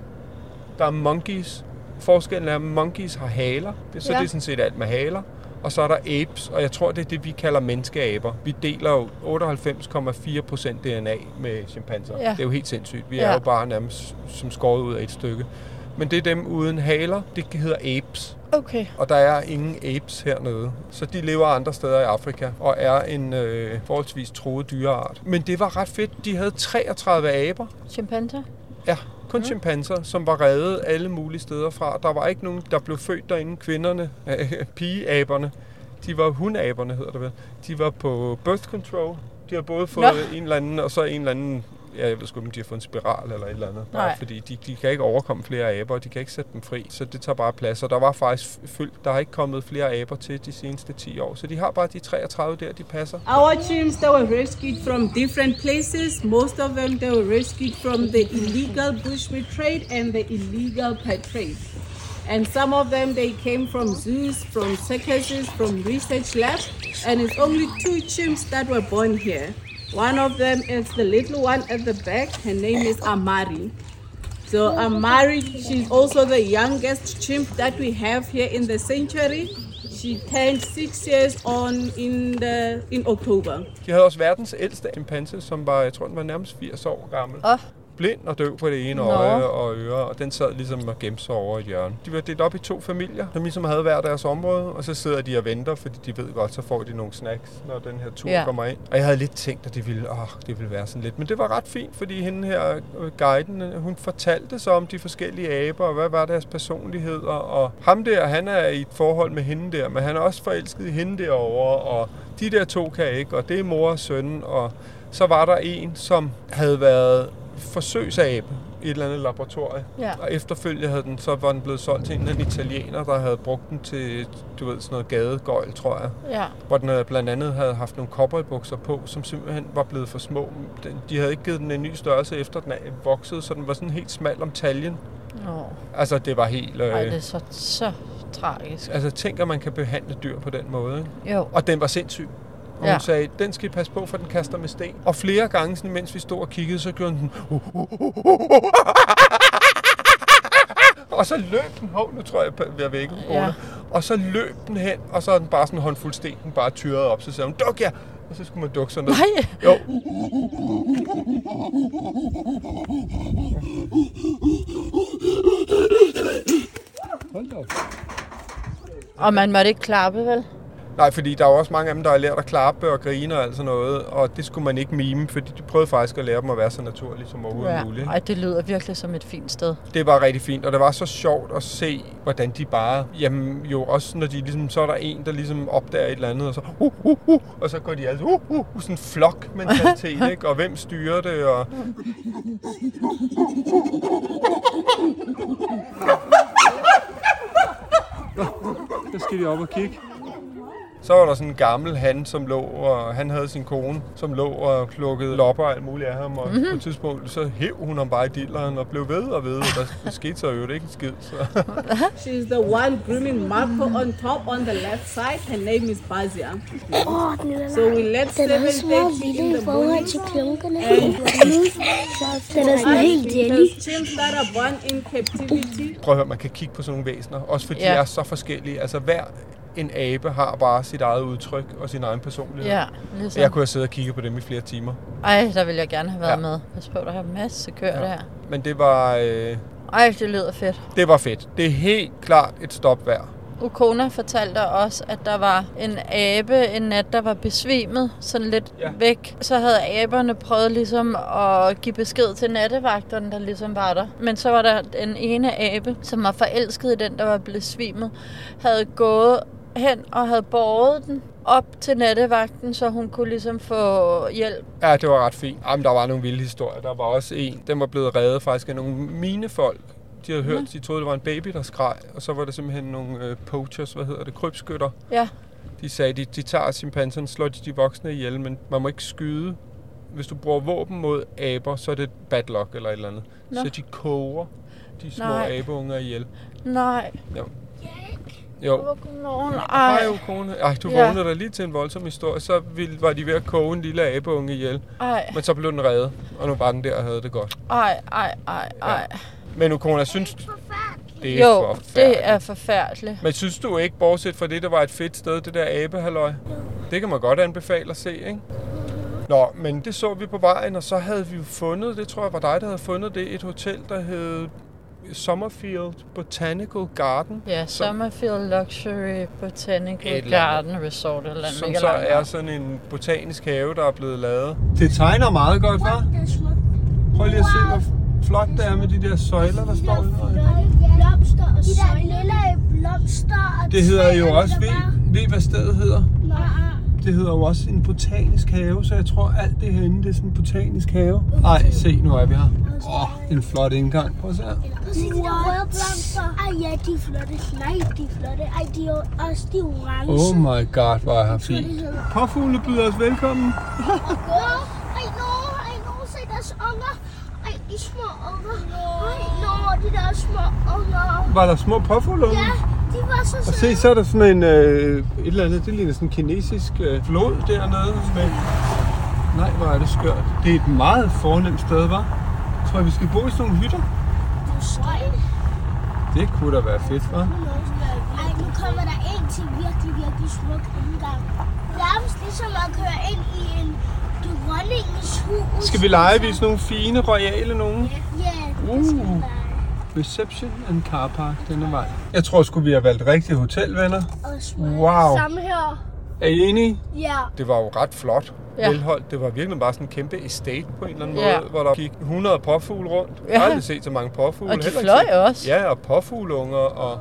Der er monkeys. Forskellen er, at monkeys har haler. Det, så Ja. det er sådan set alt med haler. Og så er der apes, og jeg tror, det er det, vi kalder menneskeaber. Vi deler jo 98,4% DNA med chimpanser. Ja. Det er jo helt sindssygt. Vi Ja. er jo bare nærmest som skåret ud af et stykke. Men det er dem uden haler. Det hedder apes. Okay. Og der er ingen apes hernede. Så de lever andre steder i Afrika og er en øh, forholdsvis troet dyreart. Men det var ret fedt. De havde 33 aber. Chimpanser? Ja, kun mm. chimpanser, som var reddet alle mulige steder fra. Der var ikke nogen, der blev født derinde. Kvinderne, øh, [laughs] pigeaberne, de var hundaberne, hedder det vel. De var på birth control. De har både fået Nå. en eller anden, og så en eller anden Ja, jeg ved sgu ikke, om de har fået en spiral eller et eller andet. Bare Nej. fordi de, de kan ikke overkomme flere aber, og de kan ikke sætte dem fri. Så det tager bare plads. Og der var faktisk fyldt. Der har ikke kommet flere aber til de seneste 10 år. Så de har bare de 33 der, de passer. Our chimps that were rescued from different places, most of them they were rescued from the illegal bushmeat trade and the illegal pet trade. And some of them they came from zoos, from circuses, from research labs, and it's only two chimps that were born here. One of them is the little one at the back. Her name is Amari. So Amari, she's also the youngest chimp that we have here in the sanctuary. She turned six years on in the in October. De havde også verdens ældste chimpanse, som var, jeg tror, den var nærmest 80 år gammel. Åh. Blind og døv på det ene Nå. øje og øre, og den sad ligesom og gemte sig over et hjørne. De var delt op i to familier, som ligesom havde hver deres område, og så sidder de og venter, fordi de ved godt, så får de nogle snacks, når den her tur Ja. kommer ind. Og jeg havde lidt tænkt, at det ville, åh, det ville være sådan lidt, men det var ret fint, fordi hende her, øh, guiden, øh, hun fortalte så om de forskellige aber, og hvad var deres personligheder, og ham der, han er i et forhold med hende der, men han er også forelsket i hende derovre, og de der to kan ikke, og det er mor og søn, og så var der en, som havde været forsøgsabe i et eller andet laboratorie. Ja. Og efterfølgende havde den, så var den blevet solgt til en eller anden italiener, der havde brugt den til, du ved, sådan noget gadegøjl, tror jeg. Ja. Hvor den øh, blandt andet havde haft nogle cowboybukser på, som simpelthen var blevet for små. Den, de havde ikke givet den en ny størrelse, efter den vokset, så den var sådan helt smal om taljen. Nå. Altså, det var helt... Øh, Ej, det er så, så tragisk. Altså, tænk, at man kan behandle dyr på den måde. Ikke? Jo. Og den var sindssyg. Og Ja. hun sagde, den skal I passe på, for den kaster med sten. Og flere gange, sådan, mens vi stod og kiggede, så gjorde den sådan... [laughs] Og så løb den, hov, nu tror jeg, jeg er væk, Ja. ja. Og så løb den hen, og så er den bare sådan en håndfuld sten, den bare tyrede op. Så sagde hun, duk jer! Og så skulle man dukke sådan noget. Nej. Jo. Hold da op. Og man måtte ikke klappe, vel? Nej, fordi der er jo også mange af dem, der har lært at klappe og grine og alt sådan noget, og det skulle man ikke mime, fordi de prøvede faktisk at lære dem at være så naturlige som overhovedet Ja. muligt. Ej, det lyder virkelig som et fint sted. Det var rigtig fint, og det var så sjovt at se, hvordan de bare, jamen jo også når de ligesom, så er der en, der ligesom opdager et eller andet, og så, uh, uh, uh, og så går de altså, uh, uh, uh sådan en flok-mentalitet, [laughs] ikke? Og hvem styrer det, og... Så skal de op og kigge. Så var der sådan en gammel han, som lå, og han havde sin kone, som lå og plukkede lopper og alt muligt af ham. Og mm-hmm. på et tidspunkt, så hæv hun ham bare i dilleren og blev ved og ved. Og der [laughs] skete så jo ikke en skid. Så. [laughs] She's the one grooming Marco on top on the left side. Her name is Bazia. So we left Den er så 7.30 in lille i the forhold morning. til klunkerne. And [laughs] Den er sådan helt jelly. Prøv at høre, man kan kigge på sådan nogle væsener. Også fordi Ja. de er så forskellige. Altså hver en abe har bare sit eget udtryk og sin egen personlighed. Ja, ligesom. Jeg kunne have siddet og kigget på dem i flere timer. Ej, der ville jeg gerne have været Ja. med. Pas på, der har en masse køer ja. der. Men det var, øh, Ej, det lyder fedt. det var fedt. Det er helt klart et stop værd. Ukona fortalte også, at der var en abe en nat, der var besvimet sådan lidt Ja. væk. Så havde aberne prøvet ligesom at give besked til nattevagterne, der ligesom var der. Men så var der den ene abe, som var forelsket i den, der var blevet svimet, havde gået hen og havde båret den op til nattevagten, så hun kunne ligesom få hjælp. Ja, det var ret fint. Jamen, der var nogle vilde historier. Der var også en, den var blevet reddet faktisk af nogle minefolk. De havde hørt, de troede, det var en baby, der skreg. Og så var det simpelthen nogle øh, poachers, hvad hedder det, krybskytter. Ja, De sagde, de, de tager chimpanserne, slår de de voksne ihjel, men man må ikke skyde. Hvis du bruger våben mod aber, så er det bad luck eller et eller andet. Nå. Så de koger de små Nej. abeunger ihjel. nej. Jo. Jo. Nogen, Ej, ej, jo, kone. Ej, du Ja. vågnede der lige til en voldsom historie. Så ville, var de ved at koge en lille abeunge ihjel. ej, Men så blev den reddet, og nu var den der og havde det godt. ej, ej, ej, ej. Men Ukona, jeg synes, det er Jo, forfærdeligt. det er forfærdeligt. Men synes du ikke, bortset fra det, der var et fedt sted, det der abehalløj? Det kan man godt anbefale at se, ikke? Nå, men det så vi på vejen, og så havde vi jo fundet, det tror jeg var dig, der havde fundet det, et hotel, der hed Summerfield Botanical Garden. Ja, som, Summerfield Luxury Botanical Et eller. Garden Resort eller andet. som så langt er sådan en botanisk have, der er blevet lavet. Det tegner meget godt, hva'? Er. Prøv lige at se, hvor flot det er med de der søjler, der står i. Blomster og De der lille blomster og Det hedder jo også, ved, ved hvad stedet hedder? Nej. Det hedder jo også en botanisk have, så jeg tror alt det herinde, det er sådan en botanisk have. Nej, se, nu er vi her. Åh, oh, en flot indgang. Prøv at se her. Se de der røde blomster. Ej, ja, de er flotte. Nej, de er flotte. Ej, de er også de orange. Oh my god, hvor er her fint. Påfugle byder os velkommen. Åh, Ej, nå, ej, nå, se deres unger. De små unger. Ej, nå, de der små unger. Var der små påfugleunger? Ja, de var så Og søde. se, så er der sådan en, øh, et eller andet, det ligner sådan en kinesisk øh, flod dernede. Med... Nej, hvor er det skørt. Det er et meget fornemt sted, var. Tror jeg, vi skal bo i sådan nogle hytter? Måske. Det kunne da være fedt, hva'? Nu kommer der en til virkelig, virkelig smuk indgang. Nærmest ligesom at køre ind i en dronningens hus. Skal vi lege vi er sådan nogle fine, royale nogen? Ja, det skal vi Uh. lege. Reception and car park denne vej. Jeg tror sgu, vi har valgt rigtige hotelvenner. Wow. Samme her. Er I enige? Ja. Det var jo ret flot. Ja. Ja. Velholdt. Det var virkelig bare sådan en kæmpe estate på en eller anden Ja. måde, hvor der gik 100 påfugle rundt. Jeg har Ja. aldrig set så mange påfugle. Og de fløj set- også. Ja, og påfugleunger. Og...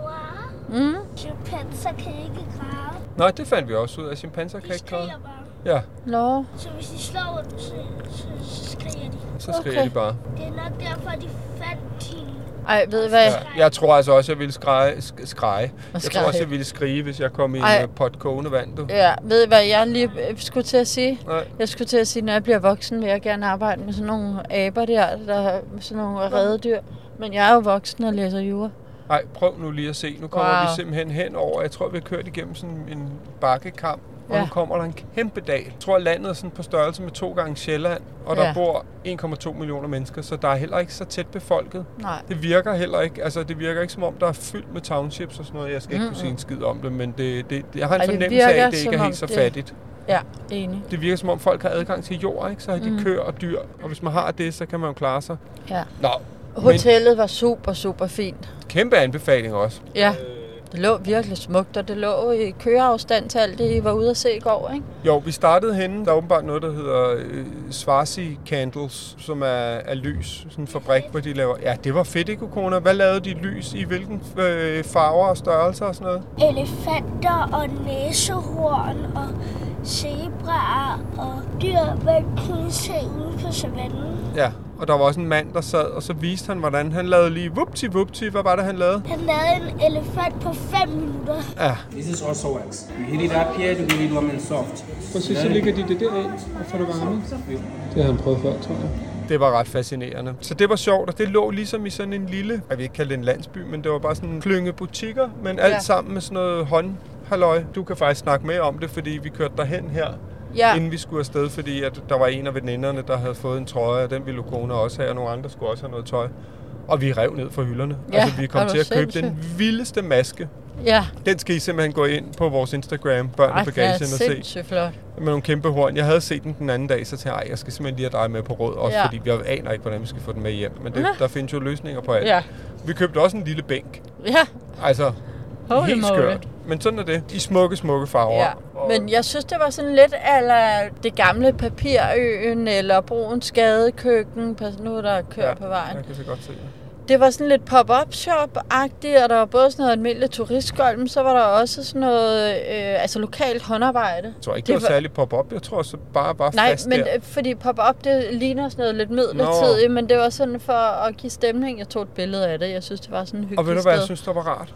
Mm. Chimpanser kan ikke græde. Nej, det fandt vi også ud af. Chimpanser kan De ikke klare. skriger bare. Ja, Nå, Så hvis de slår dem, så, så, så skriger de. så skriger Okay. de bare. Det er nok derfor, de fandt hende. ej, ved I hvad? Ja. Jeg tror altså også, jeg ville skreje. sk- skreje. Jeg tror også, jeg ville skrige, hvis jeg kom i Ej. en pot kogende vand. Du. Ja, ved I hvad jeg lige øh, skulle til at sige? Nej. Jeg skulle til at sige, når jeg bliver voksen, vil jeg gerne arbejde med sådan nogle aber der, der har sådan nogle reddedyr. Men jeg er jo voksen og læser jura. Nej, prøv nu lige at se. Nu kommer Wow. vi simpelthen hen over. Jeg tror, vi har kørt igennem sådan en bakkekamp. Og Ja. nu kommer der en kæmpe dal. Jeg tror, landet er sådan på størrelse med to gange Sjælland. Og der Ja. bor 1,2 millioner mennesker, så der er heller ikke så tæt befolket. Nej. Det virker heller ikke. Altså, det virker ikke som om, der er fyldt med townships og sådan noget. Jeg skal ikke kunne sige en skid om det, men det, det, jeg har en det fornemmelse af, at det ikke er helt så det- fattigt. Ja, enig. Det virker som om, folk har adgang til jord, ikke? Så har de Mm. køer og dyr. Og hvis man har det, så kan man jo klare sig. Ja. Nå, Hotellet var super, super fint. kæmpe anbefaling også. Ja, det lå virkelig smukt, og det lå i køreafstand til alt det, I var ude at se i går, ikke? Jo, vi startede henne. Der er åbenbart noget, der hedder øh, Swarsi Candles, som er, er lys. Sådan en fabrik, hvor de laver... Ja, det var fedt, ikke, Ukona? Hvad lavede de lys i? Hvilken øh, farver og størrelser og sådan noget? Elefanter og næsehorn og zebraer og dyr, man kunne se ude på savannen. Ja, og der var også en mand, der sad, og så viste han, hvordan han lavede lige vupti vupti. Hvad var det, han lavede? Han lavede en elefant på 5 minutter. Ja, This is also wax. You heat it up here to give it warm and soft. præcis, så ligger de det derind og får det varme. Det har han prøvet før, tror jeg. Det var ret fascinerende. Så det var sjovt, og det lå ligesom i sådan en lille, jeg vil ikke kalde det en landsby, men det var bare sådan en klynge butikker, men alt Ja. sammen med sådan noget håndhalløj. Du kan faktisk snakke med om det, fordi vi kørte derhen her, Ja. inden vi skulle afsted, fordi at der var en af veninderne, der havde fået en trøje, og den ville kone også have, og nogle andre skulle også have noget tøj. Og vi rev ned fra hylderne. Ja, altså, vi kom til at købe den vildeste maske. Ja. Den skal I simpelthen gå ind på vores Instagram, Børn og Bagagen, og se flot. med nogle kæmpe horn. Jeg havde set den den anden dag, så tænkte jeg, "Ej, jeg skal simpelthen lige have dig med på råd, også Ja. fordi jeg aner ikke, hvordan vi skal få den med hjem. Men det, Ja. der findes jo løsninger på alt. Ja. Vi købte også en lille bænk. Ja. Altså, Holy helt skørt. Men sådan er det. I smukke, smukke farver. Ja, men jeg synes, det var sådan lidt ala det gamle papirøen, eller broens skadekøkken, pas nu er der kører Ja, på vejen. Jeg kan så godt se det. Det var sådan lidt pop-up shop-agtigt, og der var både sådan noget almindeligt turistgolv, men så var der også sådan noget, øh, altså lokalt håndarbejde. Jeg tror ikke, det, Det var var- særlig pop-up. Jeg tror så bare, bare Nej, fast men der. øh, fordi pop-up, det ligner sådan noget lidt midlertidigt, men det var sådan for at give stemning. Jeg tog et billede af det. Jeg synes, det var sådan en hyggelig Og ved du, hvad jeg synes, der var rart?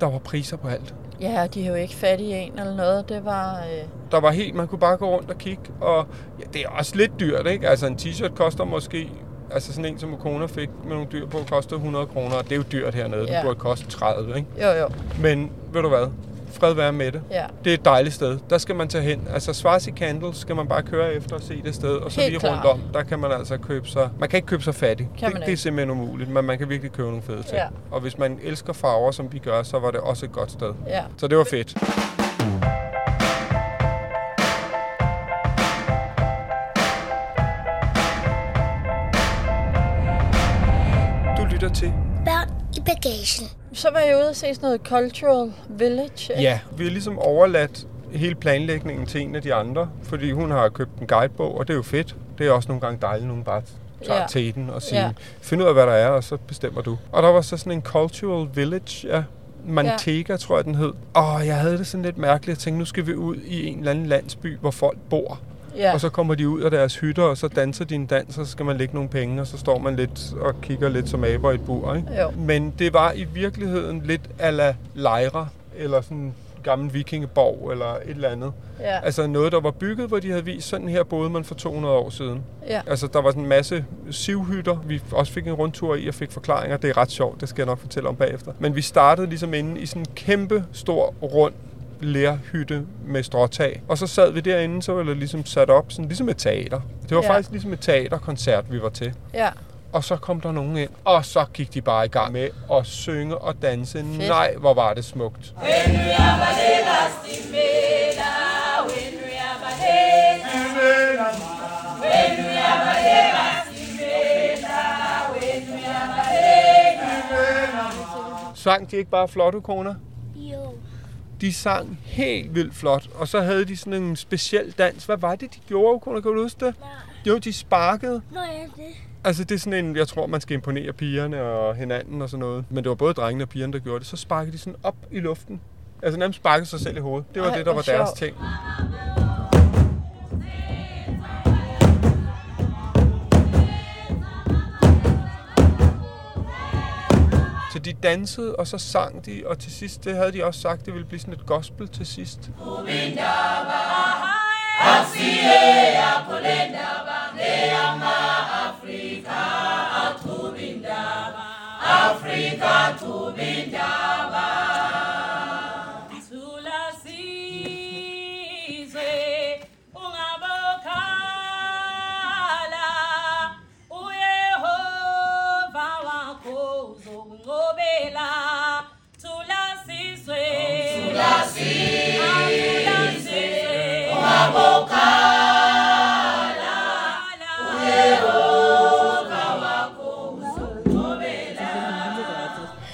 Der var priser på alt. Ja, de er jo ikke fattige en eller noget. Det var... Øh, Der var helt, man kunne bare gå rundt og kigge, og ja, det er også lidt dyrt, ikke? Altså en t-shirt koster måske, altså sådan en som kone fik med nogle dyr på, koster 100 kroner, og det er jo dyrt hernede. Ja. det burde koste 30, ikke? jo, jo. Men ved du hvad? Fred være med det. Ja. Det er et dejligt sted. Der skal man tage hen. Altså Swazi Candles skal man bare køre efter og se det sted. Og så Helt lige klart. rundt om, der kan man altså købe sig... Man kan ikke købe sig fattig. Kan det, det er simpelthen umuligt, men man kan virkelig købe nogle fede ting. Ja. Og hvis man elsker farver, som vi gør, så var det også et godt sted. Ja. Så det var fedt. Du lytter til bagagen. Så var jeg ude og se sådan noget Cultural Village. ikke? Ja, vi har ligesom overladt hele planlægningen til en af de andre, fordi hun har købt en guidebog, og det er jo fedt. Det er også nogle gange dejligt, nogen bare tager Ja. den og siger, Ja. find ud af, hvad der er, og så bestemmer du. Og der var så sådan en cultural village, ja. Mantega, ja. tror jeg, den hed. Og jeg havde det sådan lidt mærkeligt. Jeg tænkte, nu skal vi ud i en eller anden landsby, hvor folk bor. Ja. Og så kommer de ud af deres hytter, og så danser de en dans, og så skal man lægge nogle penge, og så står man lidt og kigger lidt som aber i et bur. Ikke? Jo. Men det var i virkeligheden lidt ala lejre, eller sådan en gammel vikingeborg, eller et eller andet. Ja. Altså noget, der var bygget, hvor de havde vist, sådan her boede man for 200 år siden. Ja. Altså der var sådan en masse sivhytter, vi også fik en rundtur i og fik forklaringer. Det er ret sjovt, det skal jeg nok fortælle om bagefter. Men vi startede ligesom inde i sådan en kæmpe stor rund lærhytte med stråtag. Og så sad vi derinde, så var det ligesom sat op, sådan ligesom et teater. Det var Ja. faktisk ligesom et teaterkoncert, vi var til. Ja. Og så kom der nogen ind, og så gik de bare i gang med at synge og danse. Fedt. Nej, hvor var det smukt. Sang de ikke bare flot, kona? De sang helt vildt flot, og så havde de sådan en speciel dans. Hvad var det, de gjorde, kona? Kan du huske det? Nej. Jo, de sparkede. Nå ja, det. Altså, det er sådan en, jeg tror, man skal imponere pigerne og hinanden og sådan noget. Men det var både drengene og pigerne, der gjorde det. Så sparkede de sådan op i luften. Altså nærmest sparkede sig selv i hovedet. Det var Ej, det, der var deres sjovt. ting. De dansede, og så sang de, og til sidst, det havde de også sagt, det ville blive sådan et gospel til sidst. Afrika, Thulasizwe Thulasizwe Thulasizwe ungabokhala uYehova wakho uzokunqobela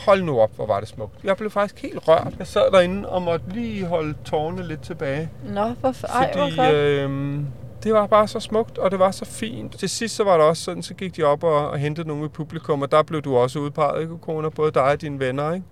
Hold nu op, hvor var det smukt. Jeg blev faktisk helt rørt. Jeg sad derinde og måtte lige holde tårne lidt tilbage. Nå, hvorfor? Ej, Fordi hvorfor? øh, det var bare så smukt, og det var så fint. Til sidst så var det også sådan, så gik de op og, og hentede nogle i publikum, og der blev du også udpeget, ikke, kone? Både dig og dine venner, ikke?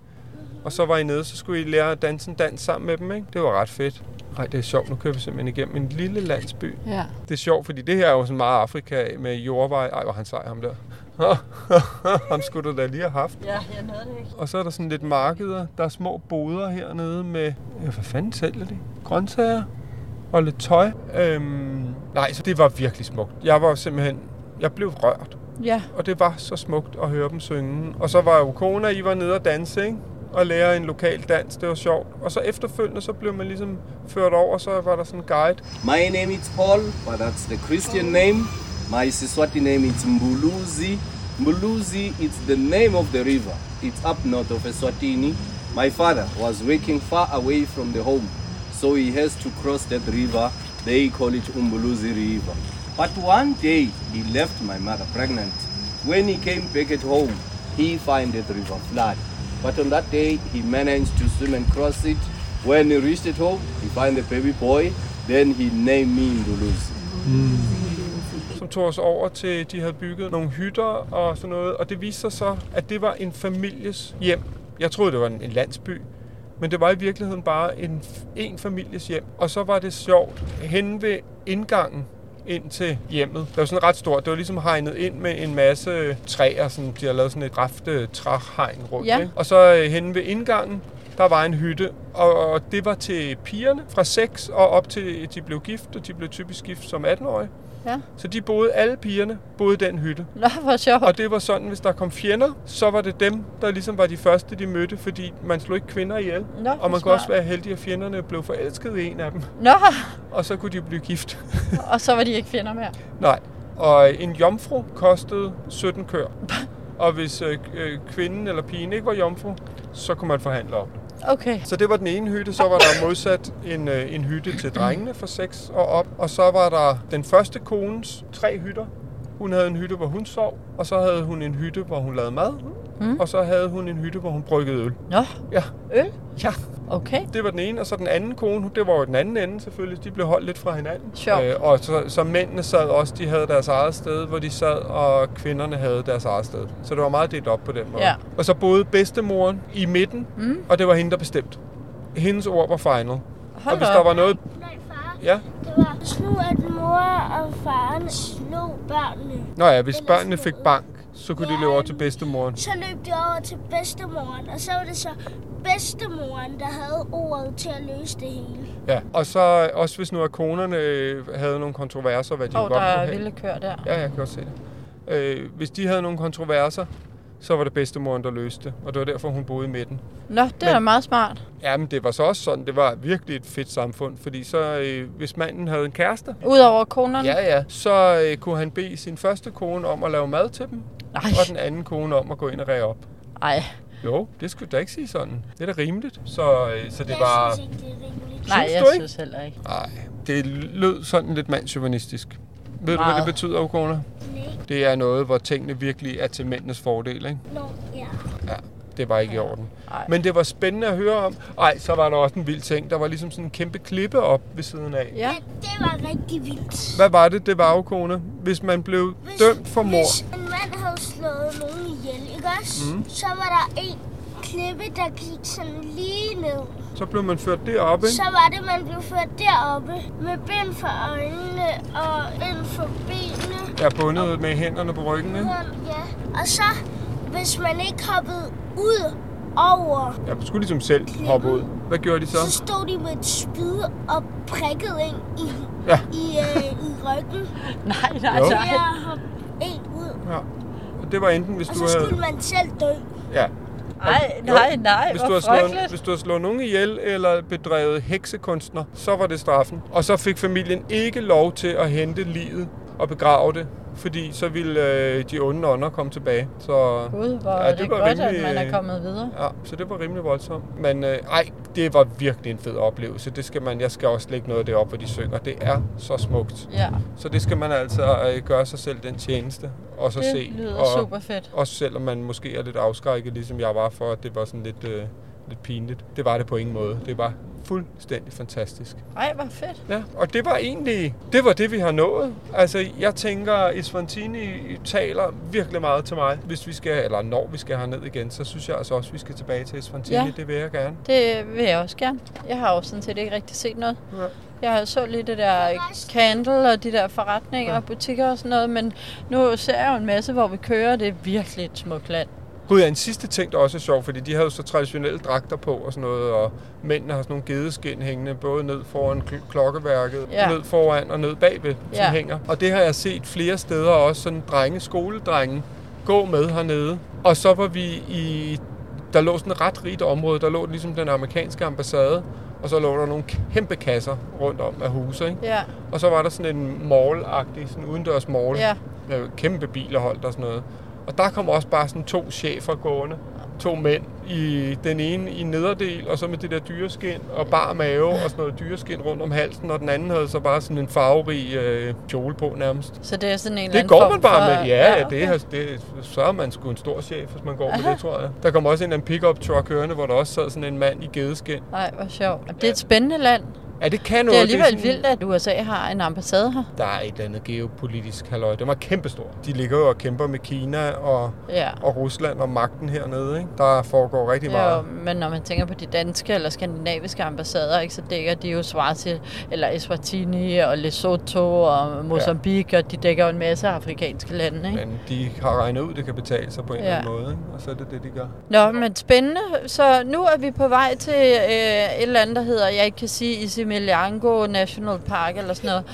Og så var I nede, så skulle I lære at danse en dans sammen med dem, ikke? Det var ret fedt. Nej, det er sjovt. Nu kører vi simpelthen igennem en lille landsby. Ja. Det er sjovt, fordi det her er jo sådan meget Afrika med jordvej. Ej, hvor han sej ham der. [laughs] ham skulle du da lige have haft. Ja, jeg nåede det ikke. Og så er der sådan lidt markeder. Der er små boder hernede med... Ja, hvad fanden sælger de? Grøntsager og lidt tøj. Øhm, nej, så det var virkelig smukt. Jeg var simpelthen... Jeg blev rørt. Ja. Og det var så smukt at høre dem synge. Og så var jo kona, I var nede og danse, ikke? Og lære en lokal dans. Det var sjovt. Og så efterfølgende, så blev man ligesom ført over, så var der sådan en guide. My name is Paul, but that's the Christian name. My Siswati name is Mbuluzi. Mbuluzi is the name of the river. It's up north of Eswatini. My father was working far away from the home, so he has to cross that river. They call it Umbuluzi River. But one day he left my mother pregnant. When he came back at home, he found that river flood. But on that day he managed to swim and cross it. When he reached at home, he found the baby boy. Then he named me Mbuluzi. som tog os over til, de havde bygget nogle hytter og sådan noget. Og det viste sig så, at det var en families hjem. Jeg troede, det var en, en landsby. Men det var i virkeligheden bare en, en families hjem. Og så var det sjovt. Henne ved indgangen ind til hjemmet. Det var sådan ret stort. Det var ligesom hegnet ind med en masse træer. Sådan, de har lavet sådan et rafte træhegn rundt. Ja. Ikke? Og så øh, henne ved indgangen, der var en hytte, og og det var til pigerne fra 6 og op til de blev gift, og de blev typisk gift som 18-årige. Ja. Så de boede, alle pigerne boede i den hytte. Nå, hvor sjovt. Og det var sådan, hvis der kom fjender, så var det dem, der ligesom var de første, de mødte, fordi man slog ikke kvinder ihjel. Nå, og man kunne også være heldig, at fjenderne blev forelsket i en af dem. Nå, Og så kunne de blive gift. [laughs] og så var de ikke fjender mere. Nej. Og en jomfru kostede 17 kør. [laughs] Og hvis øh, øh, kvinden eller pigen ikke var jomfru, så kunne man forhandle om det. Okay. Så det var den ene hytte, så var der modsat en, øh, en hytte til drengene fra 6 og op. Og så var der den første kones tre hytter. Hun havde en hytte, hvor hun sov, og så havde hun en hytte, hvor hun lavede mad. Mm. Og så havde hun en hytte, hvor hun bryggede øl. Nå, Ja, øl? ja. Okay. Det var den ene, og så den anden kone, det var jo den anden ende selvfølgelig. De blev holdt lidt fra hinanden. Sjovt. og så, så mændene sad også, de havde deres eget sted, hvor de sad, og kvinderne havde deres eget sted. Så det var meget delt op på den måde. Ja. Og så boede bedstemoren i midten, mm. og det var hende, der bestemte. Hendes ord var final. Hold og hvis da der op. var noget... Nej, far. Ja. Nu, at mor og faren slog børnene. Nå ja, hvis Eller børnene fik bank, så kunne de Ja, løbe over til bedstemoren. Så løb de over til bedstemoren, og så var det så bedstemoren, der havde ordet til at løse det hele. Ja. Og så også hvis nu at konerne øh, havde nogle kontroverser, hvad de der godt er kunne have. vilde kør der. Ja, jeg kan godt se det. Øh, hvis de havde nogle kontroverser, så var det bedstemoren, der løste det. Og det var derfor, hun boede i midten. Nå, det er Men- meget smart. Ja, men det var så også sådan, det var virkelig et fedt samfund. Fordi så, øh, hvis manden havde en kæreste, Udover konerne. ja, ja, så øh, kunne han bede sin første kone om at lave mad til dem. Nej. Og den anden kone om at gå ind og ræge op. Ej, Jo, det skulle da ikke sige sådan. Det er da rimeligt. Så, øh, så det jeg var... synes ikke, det er rimeligt. nej, jeg du ikke? synes heller ikke. Nej, det lød sådan lidt mandsjuvenistisk. Ved du, hvad det betyder, Okona? Nej. Det er noget, hvor tingene virkelig er til mændenes fordel, ikke? Nå, ja. Ja, det var ikke i orden. Ej. Men det var spændende at høre om. Ej, så var der også en vild ting. Der var ligesom sådan en kæmpe klippe op ved siden af. Ja. Det, var rigtig vildt. Hvad var det, det var, Okona? Hvis man blev dømt for mord. Hvis en mand havde slået nogen ihjel, ikke også? Mm. Så var der en klippe, der gik sådan lige ned. Så blev man ført derop, ikke? Så var det, man blev ført deroppe med bind for øjnene og bind for benene. Jeg er bundet med hænderne på ryggen, ikke? Ja. Og så, hvis man ikke hoppede ud over, Jeg skulle ligesom selv hoppe ud. Hvad gjorde de så? så stod de med et spyd og prikkede ind i, Ja. i, øh, i ryggen. [laughs] Nej, nej, Jo. Nej. at hoppe en ud. Ja. Og det var enten, hvis Og du så havde... skulle man selv dø. Ja. Ej, Jo, nej, nej, hvis du, har slået, frygteligt. hvis du har slået nogen ihjel eller bedrevet heksekunstner, så var det straffen. Og så fik familien ikke lov til at hente livet og begrave det, fordi så ville øh, de onde ånder komme tilbage. Så, Gud, hvor Ja, det det var godt, rimelig, at man er kommet videre. Ja, så det var rimelig voldsomt. Men øh, ej, det var virkelig en fed oplevelse. Det skal man, jeg skal også lægge noget derop, hvor de synger. Det er så smukt. Ja, Så det skal man altså øh, gøre sig selv den tjeneste. Og så det se. lyder og, super fedt. Også selvom man måske er lidt afskrækket, ligesom jeg var for, at det var sådan lidt øh, lidt pinligt. Det var det på ingen måde. Det var fuldstændig fantastisk. Ej, hvor fedt. Ja, og det var egentlig, det var det, vi har nået. Altså, jeg tænker, Esfantini taler virkelig meget til mig. Hvis vi skal, eller når vi skal herned igen, så synes jeg altså også, vi skal tilbage til Esfantini. Ja. Det vil jeg gerne. Det vil jeg også gerne. Jeg har jo sådan set ikke rigtig set noget. Ja. Jeg så lige det der candle og de der forretninger og butikker og sådan noget, men nu ser jeg jo en masse, hvor vi kører. Det er virkelig et smukt land. Gud, ja, en sidste ting, der også er sjov, fordi de havde jo så traditionelle dragter på og sådan noget, og mændene har sådan nogle gedeskin hængende, både ned foran kl- klokkeværket, Ja. ned foran og ned bagved, som Ja. hænger. Og det har jeg set flere steder også, sådan drenge, skoledrenge, gå med hernede. Og så var vi i, der lå sådan et ret rigt område, der lå ligesom den amerikanske ambassade, og så lå der nogle kæmpe kasser rundt om af huse, ikke? Ja. Og så var der sådan en mall-agtig, sådan udendørs mall, Ja. kæmpe biler holdt og sådan noget. Og der kom også bare sådan to chefer gående. To mænd. I den ene i nederdel, og så med det der dyreskin og bar mave og sådan noget dyreskin rundt om halsen. Og den anden havde så bare sådan en farverig øh, kjole på nærmest. Så det er sådan en eller Det går man bare for... med. Ja, ja okay. det, er, det, så er man sgu en stor chef, hvis man går med Aha. det, tror jeg. Der kom også en eller anden pick-up truck kørende, hvor der også sad sådan en mand i gedeskin. Nej, hvor sjovt. Det er et spændende land. Ja, det kan Det noget. er alligevel sådan- vildt, at USA har en ambassade her. Der er et eller andet geopolitisk halløj. Den var kæmpestor. De ligger jo og kæmper med Kina og, Ja. og Rusland og magten hernede. Ikke? Der foregår rigtig meget. Jo, men når man tænker på de danske eller skandinaviske ambassader, ikke, så dækker de jo Swazi, eller Eswatini og Lesotho og Mozambique, ja. og de dækker jo en masse afrikanske lande. Ikke? Men de har regnet ud, at det kan betale sig på en Ja. eller anden måde. Ikke? Og så er det det, de gør. Nå, men spændende. Så nu er vi på vej til øh, et eller andet, der hedder, jeg ikke kan sige, Isimiliango National Park eller sådan noget.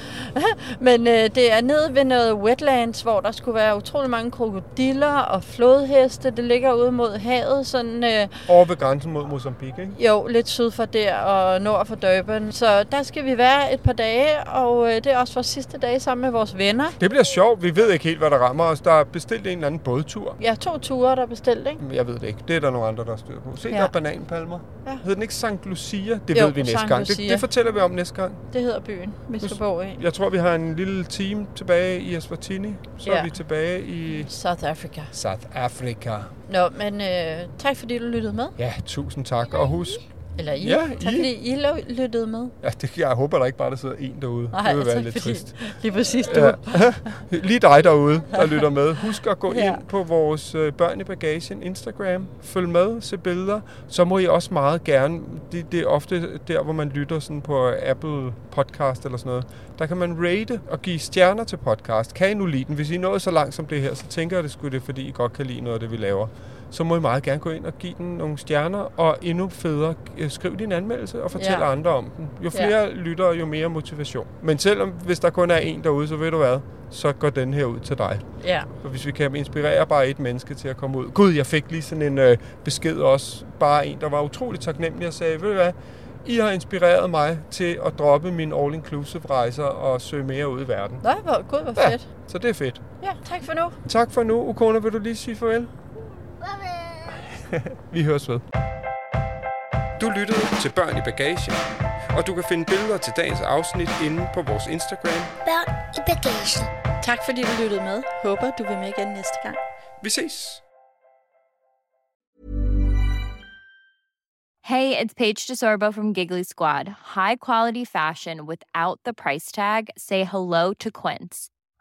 [laughs] men øh, det er nede ved noget wetlands, hvor der skulle være utrolig mange krokodiller og flodheste. Det ligger ude mod havet, sådan... Øh, Over ved grænsen mod Mozambique, ikke? Jo, lidt syd for der og nord for Durban. Så der skal vi være et par dage, og øh, det er også vores sidste dag sammen med vores venner. Det bliver sjovt. Vi ved ikke helt, hvad der rammer os. Der er bestilt en eller anden bådtur. Ja, to ture, der er bestilt, ikke? Jeg ved det ikke. Det er der nogle andre, der har styr på. Se, Ja. der er bananpalmer. Ja. Hedder den ikke St. Lucia? Det Jo, ved vi næste St. gang. Det, det fortæller vi om næste gang. Det hedder byen, vi skal bo i. Jeg tror, vi har en lille team tilbage i Eswatini. Så Ja. er vi tilbage i South Africa. South Africa. Nå, men øh, tak fordi du lyttede med. Ja, tusind tak. Og husk, Eller I. Ja, tak I. fordi I lyttede med. ja, det, jeg håber der ikke bare, der sidder en derude. Nej, det vil være tak lidt fordi- trist. [laughs] lige præcis du. Ja. [laughs] Lige dig derude, der lytter med. Husk at gå Ja. ind på vores øh, Børn i Bagagen Instagram. Følg med, se billeder. Så må I også meget gerne, det, det er ofte der, hvor man lytter sådan på Apple Podcast eller sådan noget. Der kan man rate og give stjerner til podcast. Kan I nu lide den? Hvis I nået så langt som det her, så tænker jeg, det skulle det, fordi I godt kan lide noget af det, vi laver. Så må I meget gerne gå ind og give den nogle stjerner, og endnu federe, øh, skriv din anmeldelse og fortæl Ja. andre om den. Jo Ja. flere lyttere, jo mere motivation. Men selvom, hvis der kun er en derude, så ved du hvad, så går den her ud til dig. Ja. Og hvis vi kan inspirere bare et menneske til at komme ud. Gud, jeg fik lige sådan en øh, besked også. Bare en, der var utrolig taknemmelig og sagde, ved du hvad, I har inspireret mig til at droppe mine all-inclusive rejser og søge mere ud i verden. Nå, hvor, gud, hvor Ja. fedt. Så det er fedt. Ja, tak for nu. Tak for nu. Ukona, vil du lige sige farvel? Vi høres ved. Du lyttede til Børn i Bagagen, og du kan finde billeder til dagens afsnit inde på vores Instagram. Børn i bagagen. Tak fordi du lyttede med. Håber, du vil med igen næste gang. Vi ses! Hey, it's Paige DeSorbo from Giggly Squad. High quality fashion without the price tag. Say hello to Quince.